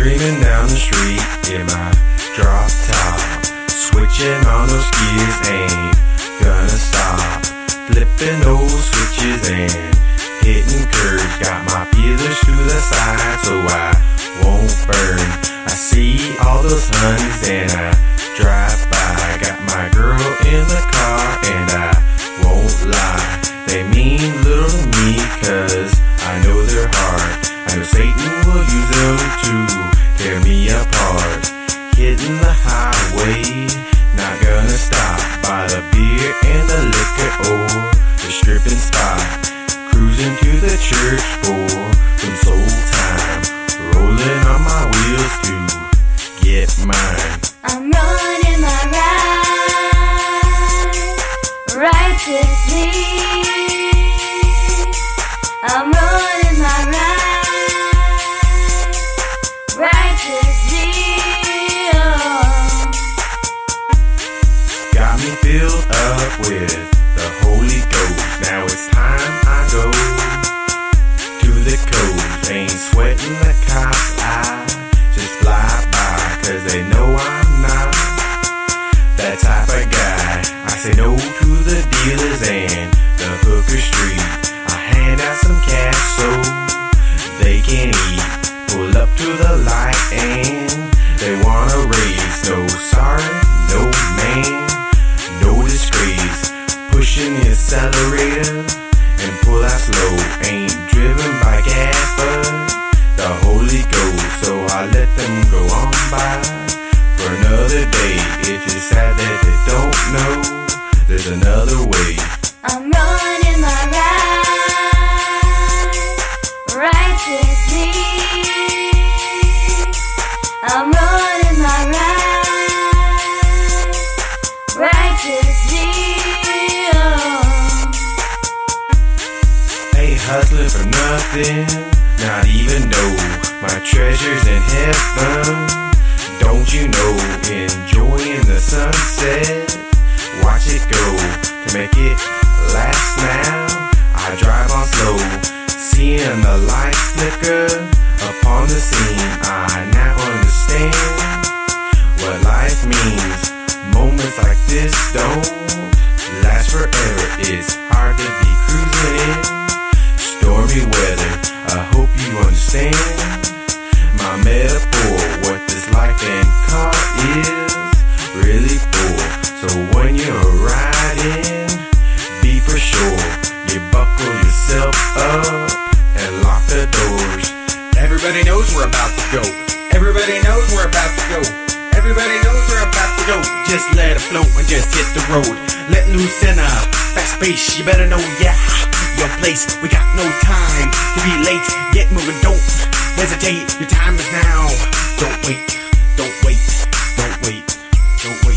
Streaming down the street in my drop top. Switching on those gears ain't gonna stop. Flipping those switches and hitting curves. Got my feelers to the side so I won't burn. I see all those honeys and I drive by. Got my girl in the car and I won't lie. They mean little to me cause I know they're hard. I know Satan will use them too. The highway, not gonna stop by the beer and the liquor or the stripping spot. Cruising to the church for with the Holy Ghost. Now it's time I go to the coast. Ain't sweating the cops. I just fly by, cause they know I'm not that type of guy. I say no to the dealers and the hooker street. I hand out some cash so they can eat. Pull up to the light and they wanna slow. Ain't driven by gas, but the Holy Ghost. So I let them go on by for another day. It's just sad that they don't know there's another way. I'm running my ride righteously. I'm running my ride righteously. Hustling for nothing, not even know my treasures in heaven. Don't you know, enjoying the sunset, watch it go to make it last now. I drive on slow, seeing the lights flicker upon the scene. I now understand what life means. Moments like this don't Everybody knows we're about to go. Everybody knows we're about to go. Everybody knows we're about to go. Just let it flow and just hit the road. Let loose in a fast pace. You better know, yeah, your place. We got no time to be late. Get moving, don't hesitate. Your time is now. Don't wait, don't wait, don't wait, don't wait,